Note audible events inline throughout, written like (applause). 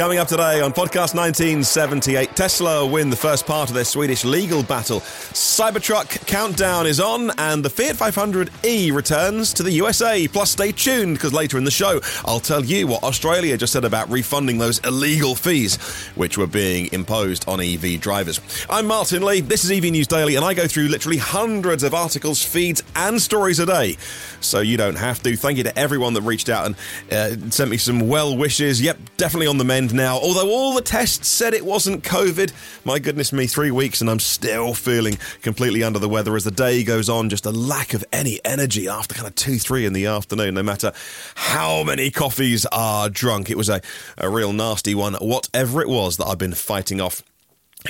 Coming up today on podcast 1978, Tesla win the first part of their Swedish legal battle. Cybertruck countdown is on, and the Fiat 500e returns to the USA. Plus, stay tuned because later in the show, I'll tell you what Australia just said about refunding those illegal fees which were being imposed on EV drivers. I'm Martyn Lee. This is EV News Daily, and I go through literally hundreds of articles, feeds, and stories a day. So you don't have to. Thank you to everyone that reached out and uh, sent me some well wishes. Yep, definitely on the mend now. Although all the tests said it wasn't COVID, my goodness me, three weeks and I'm still feeling completely under the weather as the day goes on. Just a lack of any energy after kind of two, three in the afternoon, no matter how many coffees are drunk. It was a, a real nasty one, whatever it was that I've been fighting off.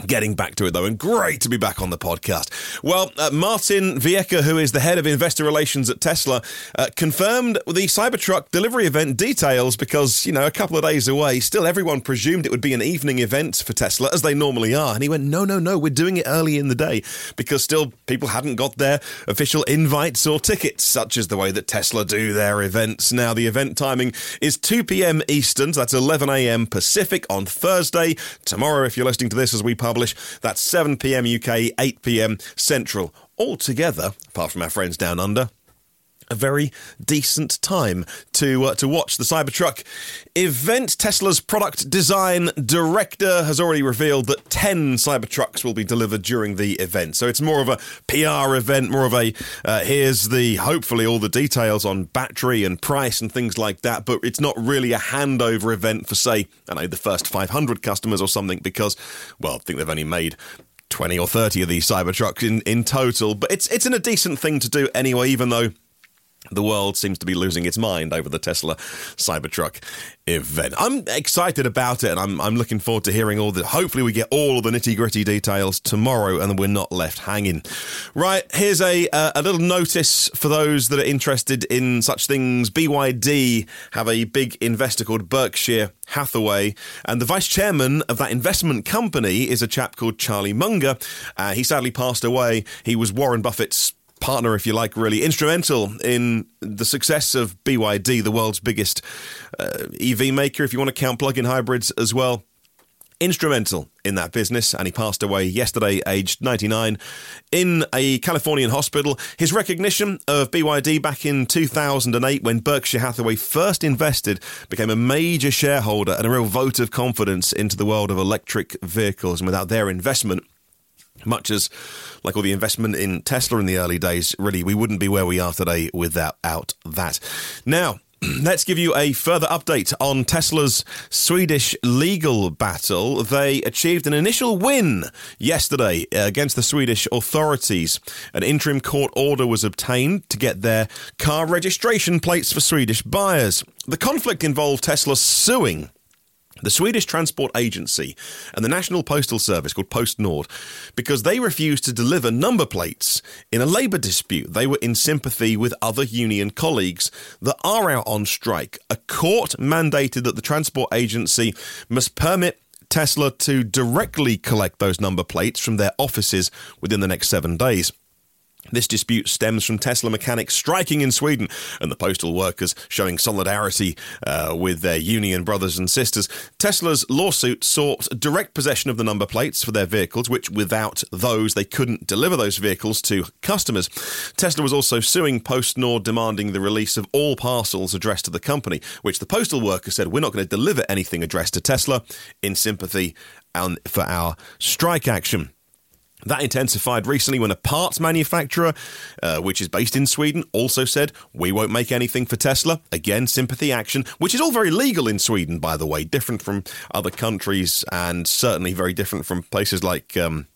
Getting back to it though, and great to be back on the podcast. Well, uh, Martin Viecha, who is the head of investor relations at Tesla, uh, confirmed the Cybertruck delivery event details because, you know, a couple of days away, still everyone presumed it would be an evening event for Tesla, as they normally are. And he went, no, no, no, we're doing it early in the day because still people hadn't got their official invites or tickets, such as the way that Tesla do their events. Now, the event timing is 2 p.m. Eastern, so that's 11 a.m. Pacific on Thursday. Tomorrow, if you're listening to this as we publish. That's 7 pm UK, 8 pm Central. All together, apart from our friends down under, a very decent time to uh, to watch the Cybertruck event. Tesla's product design director has already revealed that 10 Cybertrucks will be delivered during the event. So it's more of a PR event, more of a uh, here's the hopefully all the details on battery and price and things like that, but it's not really a handover event for say, I know the first 500 customers or something because well, I think they've only made 20 or 30 of these Cybertrucks in, in total, but it's it's in a decent thing to do anyway, even though the world seems to be losing its mind over the Tesla Cybertruck event. I'm excited about it and I'm, I'm looking forward to hearing all the. Hopefully, we get all the nitty gritty details tomorrow and we're not left hanging. Right, here's a, uh, a little notice for those that are interested in such things. BYD have a big investor called Berkshire Hathaway, and the vice chairman of that investment company is a chap called Charlie Munger. Uh, he sadly passed away. He was Warren Buffett's partner, if you like, really instrumental in the success of BYD, the world's biggest uh, EV maker, if you want to count plug in hybrids as well. Instrumental in that business, and he passed away yesterday, aged 99, in a Californian hospital. His recognition of BYD back in 2008, when Berkshire Hathaway first invested, became a major shareholder and a real vote of confidence into the world of electric vehicles. And without their investment, much as like all the investment in Tesla in the early days, really, we wouldn't be where we are today without that. Now, (clears throat) let's give you a further update on Tesla's Swedish legal battle. They achieved an initial win yesterday against the Swedish authorities. An interim court order was obtained to get their car registration plates for Swedish buyers. The conflict involved Tesla suing the Swedish Transport Agency and the National Postal Service called PostNord because they refused to deliver number plates in a labour dispute. They were in sympathy with other union colleagues that are out on strike. A court mandated that the Transport Agency must permit Tesla to directly collect those number plates from their offices within the next seven days. This dispute stems from Tesla mechanics striking in Sweden and the postal workers showing solidarity uh, with their union brothers and sisters. Tesla's lawsuit sought direct possession of the number plates for their vehicles, which without those they couldn't deliver those vehicles to customers. Tesla was also suing PostNord, demanding the release of all parcels addressed to the company, which the postal workers said, We're not going to deliver anything addressed to Tesla in sympathy for our strike action. That intensified recently when a parts manufacturer, uh, which is based in Sweden, also said, We won't make anything for Tesla. Again, sympathy action, which is all very legal in Sweden, by the way, different from other countries and certainly very different from places like um,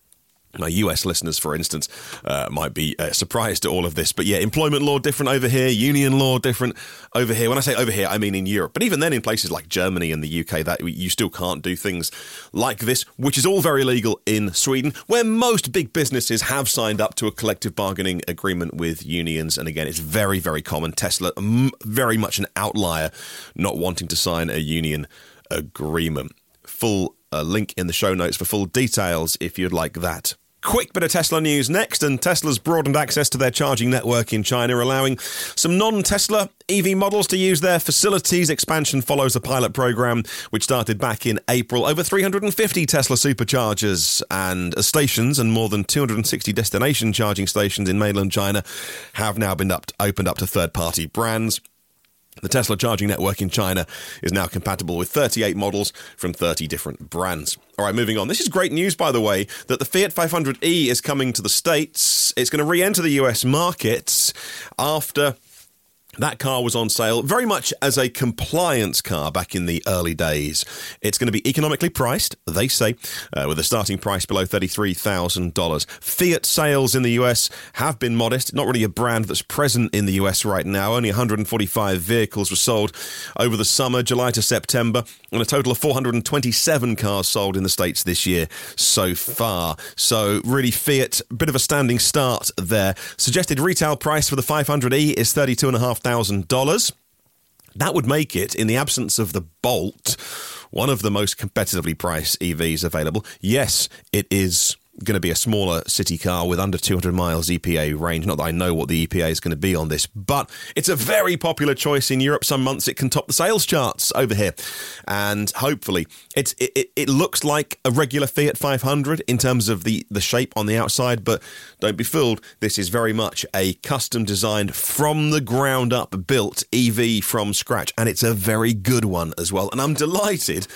my US listeners, for instance, uh, might be uh, surprised at all of this. But yeah, employment law different over here, union law different over here. When I say over here, I mean in Europe. But even then, in places like Germany and the UK, that you still can't do things like this, which is all very legal in Sweden, where most big businesses have signed up to a collective bargaining agreement with unions. And again, it's very, very common. Tesla, very much an outlier, not wanting to sign a union agreement. Full uh, link in the show notes for full details if you'd like that Quick bit of Tesla news next, and Tesla's broadened access to their charging network in China, allowing some non Tesla EV models to use their facilities. Expansion follows a pilot program which started back in April. Over 350 Tesla superchargers and uh, stations and more than 260 destination charging stations in mainland China have now been up, opened up to third party brands. The Tesla charging network in China is now compatible with 38 models from 30 different brands. All right, moving on. This is great news, by the way, that the Fiat 500e is coming to the States. It's going to re enter the US markets after that car was on sale very much as a compliance car back in the early days. It's going to be economically priced, they say, uh, with a starting price below $33,000. Fiat sales in the US have been modest, not really a brand that's present in the US right now. Only 145 vehicles were sold over the summer, July to September, and a total of 427 cars sold in the States this year so far. So, really, Fiat, a bit of a standing start there. Suggested retail price for the 500e is 32.5 $1,000. That would make it, in the absence of the Bolt, one of the most competitively priced EVs available. Yes, it is going to be a smaller city car with under 200 miles EPA range. Not that I know what the EPA is going to be on this, but it's a very popular choice in Europe. Some months it can top the sales charts over here, and hopefully it's it, it looks like a regular Fiat 500 in terms of the the shape on the outside. But don't be fooled. This is very much a custom designed from the ground up built EV from scratch, and it's a very good one as well. And I'm delighted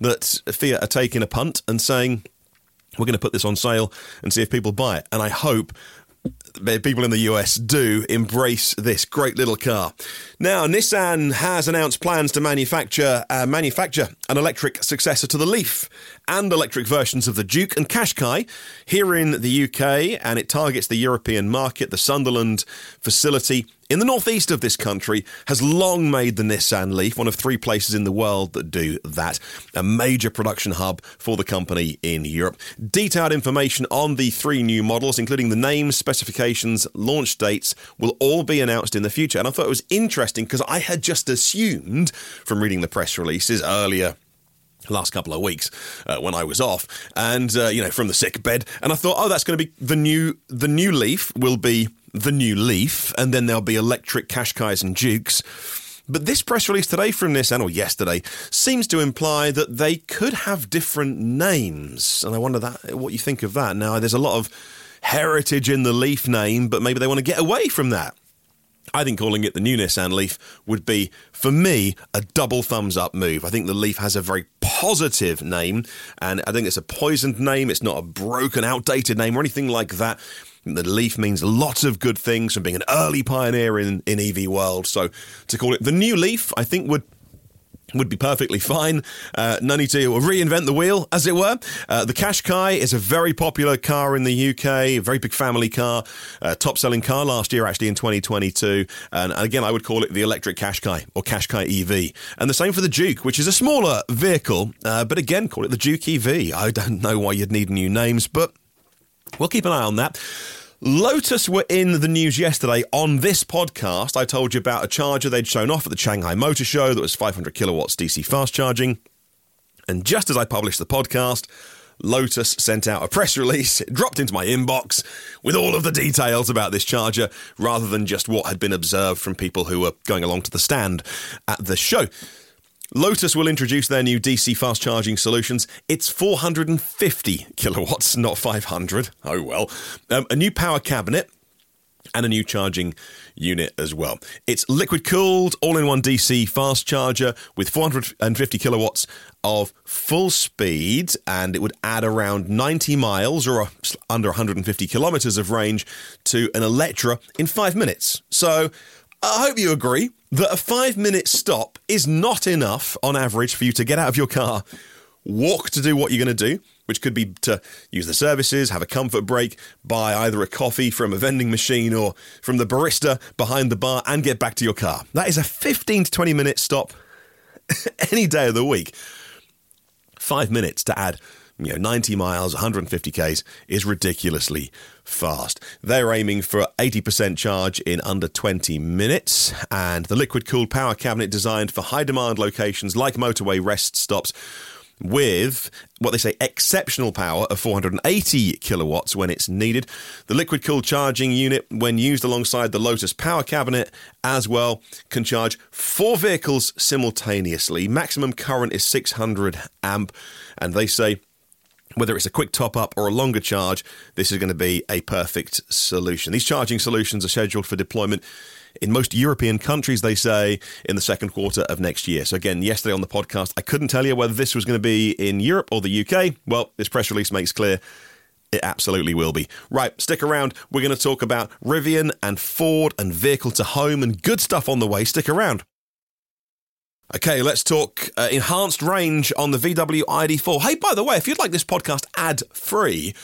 that Fiat are taking a punt and saying we're going to put this on sale and see if people buy it. And I hope people in the US do embrace this great little car. Now, Nissan has announced plans to manufacture uh, manufacture an electric successor to the Leaf and electric versions of the Juke and Qashqai here in the UK, and it targets the European market. The Sunderland facility in the northeast of this country has long made the Nissan Leaf one of three places in the world that do that, a major production hub for the company in Europe. Detailed information on the three new models, including the names, specifications, launch dates, will all be announced in the future. And I thought it was interesting because I had just assumed from reading the press releases earlier last couple of weeks uh, when I was off, and uh, you know from the sick bed, and I thought, oh, that's going to be the new the new Leaf will be the new Leaf, and then there'll be electric Qashqais and Jukes. But this press release today from Nissan, or yesterday, seems to imply that they could have different names, and I wonder that what you think of that. Now, there's a lot of heritage in the Leaf name, but maybe they want to get away from that. I think calling it the new Nissan Leaf would be, for me, a double thumbs up move. I think the Leaf has a very positive name, and I think it's a poisoned name. It's not a broken, outdated name or anything like that. The Leaf means lots of good things from being an early pioneer in, in EV world. So to call it the new Leaf, I think would would be perfectly fine. Uh, no need to reinvent the wheel, as it were. Uh, the Qashqai is a very popular car in the UK, very big family car, uh, top selling car last year, actually, in 2022. And again, I would call it the electric Qashqai or Qashqai EV. And the same for the Juke, which is a smaller vehicle, uh, but again, call it the Juke EV. I don't know why you'd need new names, but we'll keep an eye on that. Lotus were in the news yesterday on this podcast. I told you about a charger they'd shown off at the Shanghai Motor Show that was 500 kilowatts DC fast charging. And just as I published the podcast, Lotus sent out a press (laughs) release, it dropped into my inbox with all of the details about this charger rather than just what had been observed from people who were going along to the stand at the show. Lotus will introduce their new DC fast charging solutions. It's 450 kilowatts, not 500. Oh well. Um, a new power cabinet and a new charging unit as well. It's liquid cooled, all in one DC fast charger with 450 kilowatts of full speed, and it would add around 90 miles or under 150 kilometers of range to an Eletre in five minutes. So I hope you agree that a five minute stop is not enough on average for you to get out of your car, walk to do what you're going to do, which could be to use the services, have a comfort break, buy either a coffee from a vending machine or from the barista behind the bar, and get back to your car. That is a 15 to 20 minute stop (laughs) any day of the week. Five minutes to add you know, 90 miles, 150 Ks is ridiculously fast. They're aiming for 80% charge in under 20 minutes, and the liquid cooled power cabinet designed for high demand locations like motorway rest stops with what they say exceptional power of 480 kilowatts when it's needed. The liquid cooled charging unit, when used alongside the Lotus power cabinet as well, can charge four vehicles simultaneously. Maximum current is 600 amp, and they say whether it's a quick top up or a longer charge, this is going to be a perfect solution. These charging solutions are scheduled for deployment in most European countries, they say, in the second quarter of next year. So, again, yesterday on the podcast, I couldn't tell you whether this was going to be in Europe or the UK. Well, this press release makes clear it absolutely will be. Right, stick around. We're going to talk about Rivian and Ford and vehicle to home and good stuff on the way. Stick around. Okay, let's talk uh, enhanced range on the VW ID4. Hey, by the way, if you'd like this podcast ad free,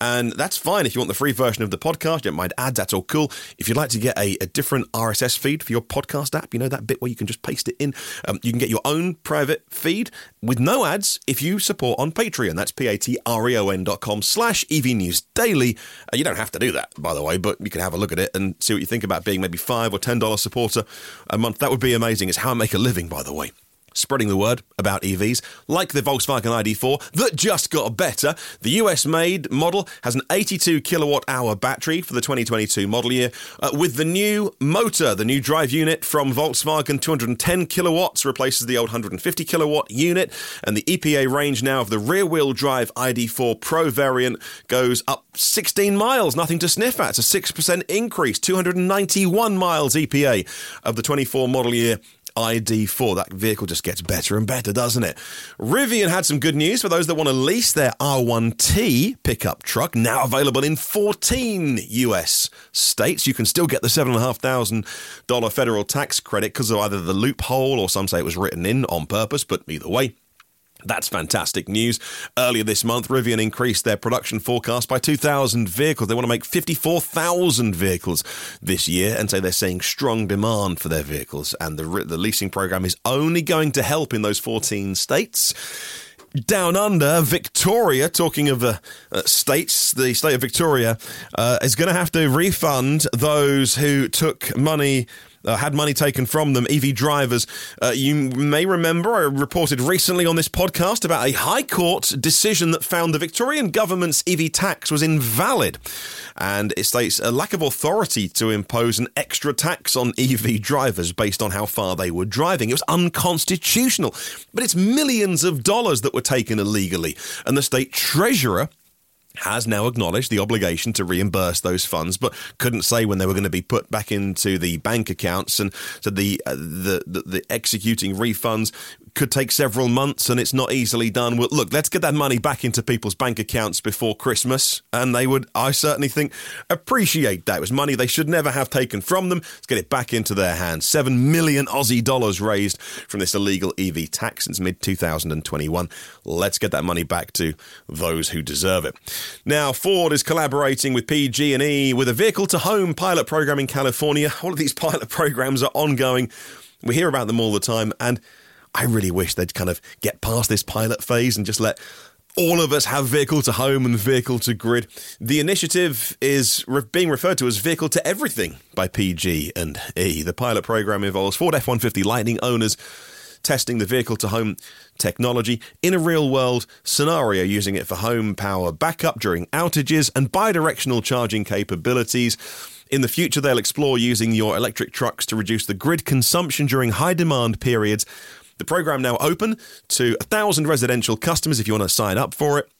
and that's fine if you want the free version of the podcast. You don't mind ads, that's all cool. If you'd like to get a, a different RSS feed for your podcast app, you know, that bit where you can just paste it in, um, you can get your own private feed with no ads if you support on Patreon. That's P-A-T-R-E-O-N dot com slash EV News Daily. Uh, you don't have to do that, by the way, but you can have a look at it and see what you think about being maybe five or $10 supporter a month. That would be amazing. It's how I make a living, by the way spreading the word about EVs, like the Volkswagen ID4 that just got better. The US made model has an 82 kilowatt hour battery for the 2022 model year, uh, with the new motor, the new drive unit from Volkswagen, 210 kilowatts replaces the old 150 kilowatt unit, and the EPA range now of the rear wheel drive ID4 Pro variant goes up 16 miles, nothing to sniff at. It's a 6% increase, 291 miles EPA of the 24 model year ID4. That vehicle just gets better and better, doesn't it? Rivian had some good news for those that want to lease their R1T pickup truck, now available in 14 US states. You can still get the $7,500 federal tax credit because of either the loophole or some say it was written in on purpose, but either way, that's fantastic news. Earlier this month, Rivian increased their production forecast by 2,000 vehicles. They want to make 54,000 vehicles this year, and so they're seeing strong demand for their vehicles. And the, the leasing program is only going to help in those 14 states. Down under, Victoria, talking of uh, uh, states, the state of Victoria uh, is going to have to refund those who took money uh, had money taken from them, EV drivers. Uh, you may remember I reported recently on this podcast about a High Court decision that found the Victorian government's EV tax was invalid. And it states a lack of authority to impose an extra tax on EV drivers based on how far they were driving. It was unconstitutional. But it's millions of dollars that were taken illegally. And the state treasurer has now acknowledged the obligation to reimburse those funds, but couldn't say when they were going to be put back into the bank accounts, and so the uh, the, the, the executing refunds could take several months, and it's not easily done. Well, look, let's get that money back into people's bank accounts before Christmas, and they would, I certainly think, appreciate that. It was money they should never have taken from them. Let's get it back into their hands. Seven million Aussie dollars raised from this illegal EV tax since mid 2021. Let's get that money back to those who deserve it. Now, Ford is collaborating with PG&E with a vehicle-to-home pilot program in California. All of these (laughs) pilot programs are ongoing. We hear about them all the time, and I really wish they'd kind of get past this pilot phase and just let all of us have vehicle to home and vehicle to grid. The initiative is re- being referred to as vehicle to everything by PG and E. The pilot program involves Ford F-150 Lightning owners testing the vehicle to home technology in a real world scenario, using it for home power backup during outages and bidirectional charging capabilities. In the future, they'll explore using your electric trucks to reduce the grid consumption during high demand periods. The program now open to a thousand residential customers if you want to sign up for it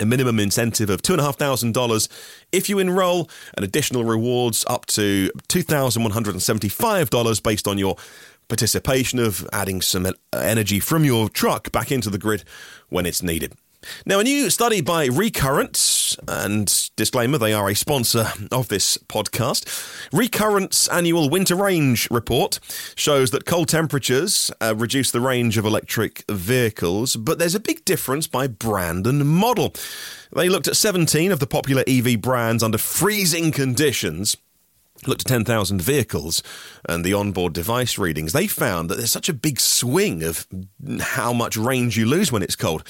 a minimum incentive of $2,500 if you enroll, and additional rewards up to $2,175 based on your participation of adding some energy from your truck back into the grid when it's needed. Now, a new study by Recurrent, and disclaimer, they are a sponsor of this podcast. Recurrent's annual winter range report shows that cold temperatures uh, reduce the range of electric vehicles, but there's a big difference by brand and model. They looked at 17 of the popular EV brands under freezing conditions looked at 10,000 vehicles and the onboard device readings, they found that there's such a big swing of how much range you lose when it's cold.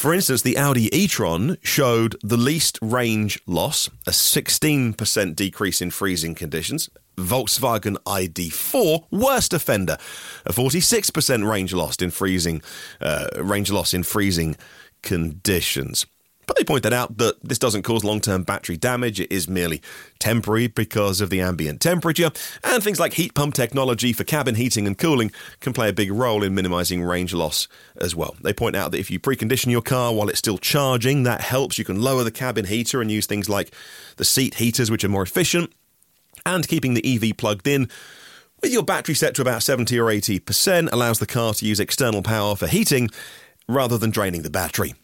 For instance, the Audi e-tron showed the least range loss, a 16% decrease in freezing conditions, Volkswagen ID4 worst offender, a 46% range loss in freezing uh, range loss in freezing conditions. But they pointed out that this doesn't cause long term battery damage, it is merely temporary because of the ambient temperature, and things like heat pump technology for cabin heating and cooling can play a big role in minimizing range loss as well. They point out that if you precondition your car while it's still charging, that helps. You can lower the cabin heater and use things like the seat heaters, which are more efficient, and keeping the EV plugged in with your battery set to about 70 or 80% allows the car to use external power for heating rather than draining the battery.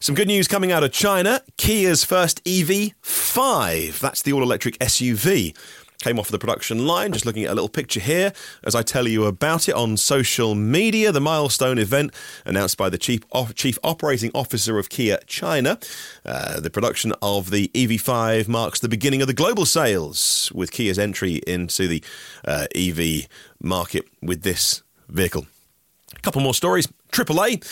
Some good news coming out of China. Kia's first EV5, that's the all electric SUV, came off the production line. Just looking at a little picture here as I tell you about it on social media. The milestone event announced by the chief, chief operating officer of Kia China. Uh, the production of the EV5 marks the beginning of the global sales, with Kia's entry into the uh, EV market with this vehicle. A couple more stories. AAA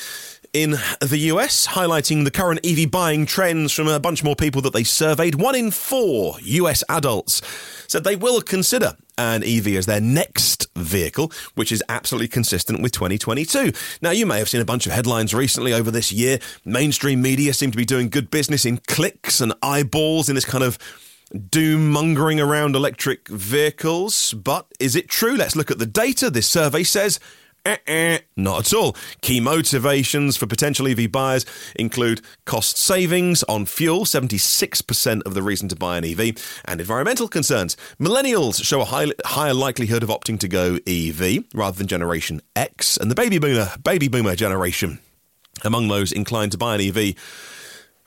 in the US, highlighting the current EV buying trends from a bunch more people that they surveyed. One in four US adults said they will consider an EV as their next vehicle, which is absolutely consistent with 2022. Now, you may have seen a bunch of headlines recently over this year. Mainstream media seem to be doing good business in clicks and eyeballs in this kind of doom mongering around electric vehicles. But is it true? Let's look at the data. This survey says uh-uh, not at all. Key motivations for potential EV buyers include cost savings on fuel, 76% of the reason to buy an EV, and environmental concerns. Millennials show a high, higher likelihood of opting to go EV rather than Generation X, and the baby boomer, baby boomer generation among those inclined to buy an EV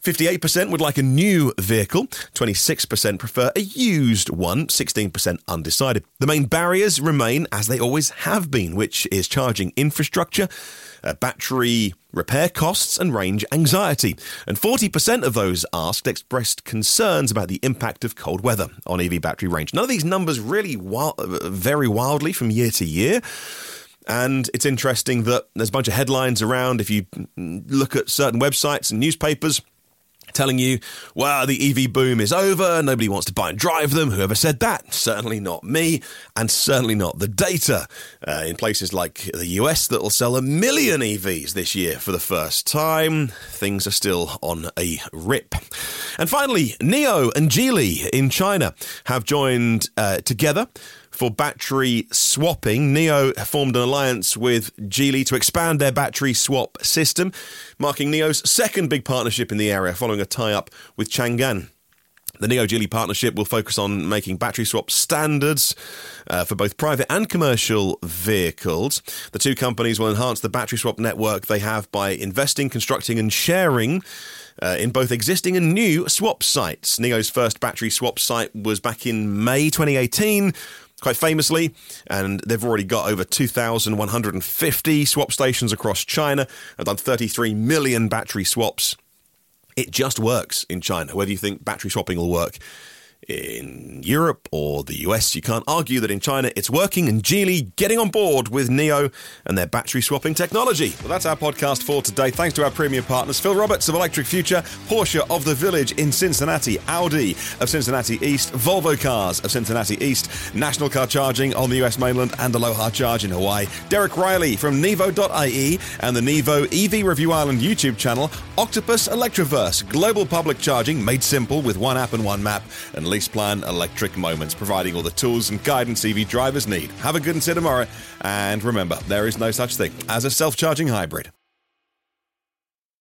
58% would like a new vehicle, 26% prefer a used one, 16% undecided. The main barriers remain as they always have been, which is charging infrastructure, uh, battery repair costs, and range anxiety. And 40% of those asked expressed concerns about the impact of cold weather on EV battery range. None of these numbers really uh, vary wildly from year to year. And it's interesting that there's a bunch of headlines around. If you look at certain websites and newspapers, telling you, well, the EV boom is over, nobody wants to buy and drive them. Whoever said that? Certainly not me, and certainly not the data. Uh, in places like the US that will sell a million EVs this year for the first time, things are still on a rip. And finally, NIO and Geely in China have joined uh, together for battery swapping. NIO formed an alliance with Geely to expand their battery swap system, marking NIO's second big partnership in the area following a tie up with Changan. The NIO Geely partnership will focus on making battery swap standards uh, for both private and commercial vehicles. The two companies will enhance the battery swap network they have by investing, constructing, and sharing. Uh, in both existing and new swap sites. NIO's first battery swap site was back in May 2018, quite famously, and they've already got over 2,150 swap stations across China. Have done 33 million battery swaps. It just works in China. Whether you think battery swapping will work in Europe or the US, you can't argue that in China it's working and Geely getting on board with NIO and their battery swapping technology. Well, that's our podcast for today. Thanks to our premium partners Phil Roberts of Electric Future, Porsche of the Village in Cincinnati, Audi of Cincinnati East, Volvo Cars of Cincinnati East, National Car Charging on the US mainland, and Aloha Charge in Hawaii. Derek Riley from Nevo.ie and the Nevo EV Review Ireland YouTube channel, Octopus Electroverse, global public charging made simple with one app and one map, and LeasePlan Electric Moments, providing all the tools and guidance EV drivers need. Have a good and see tomorrow. And remember, there is no such thing as a self charging hybrid.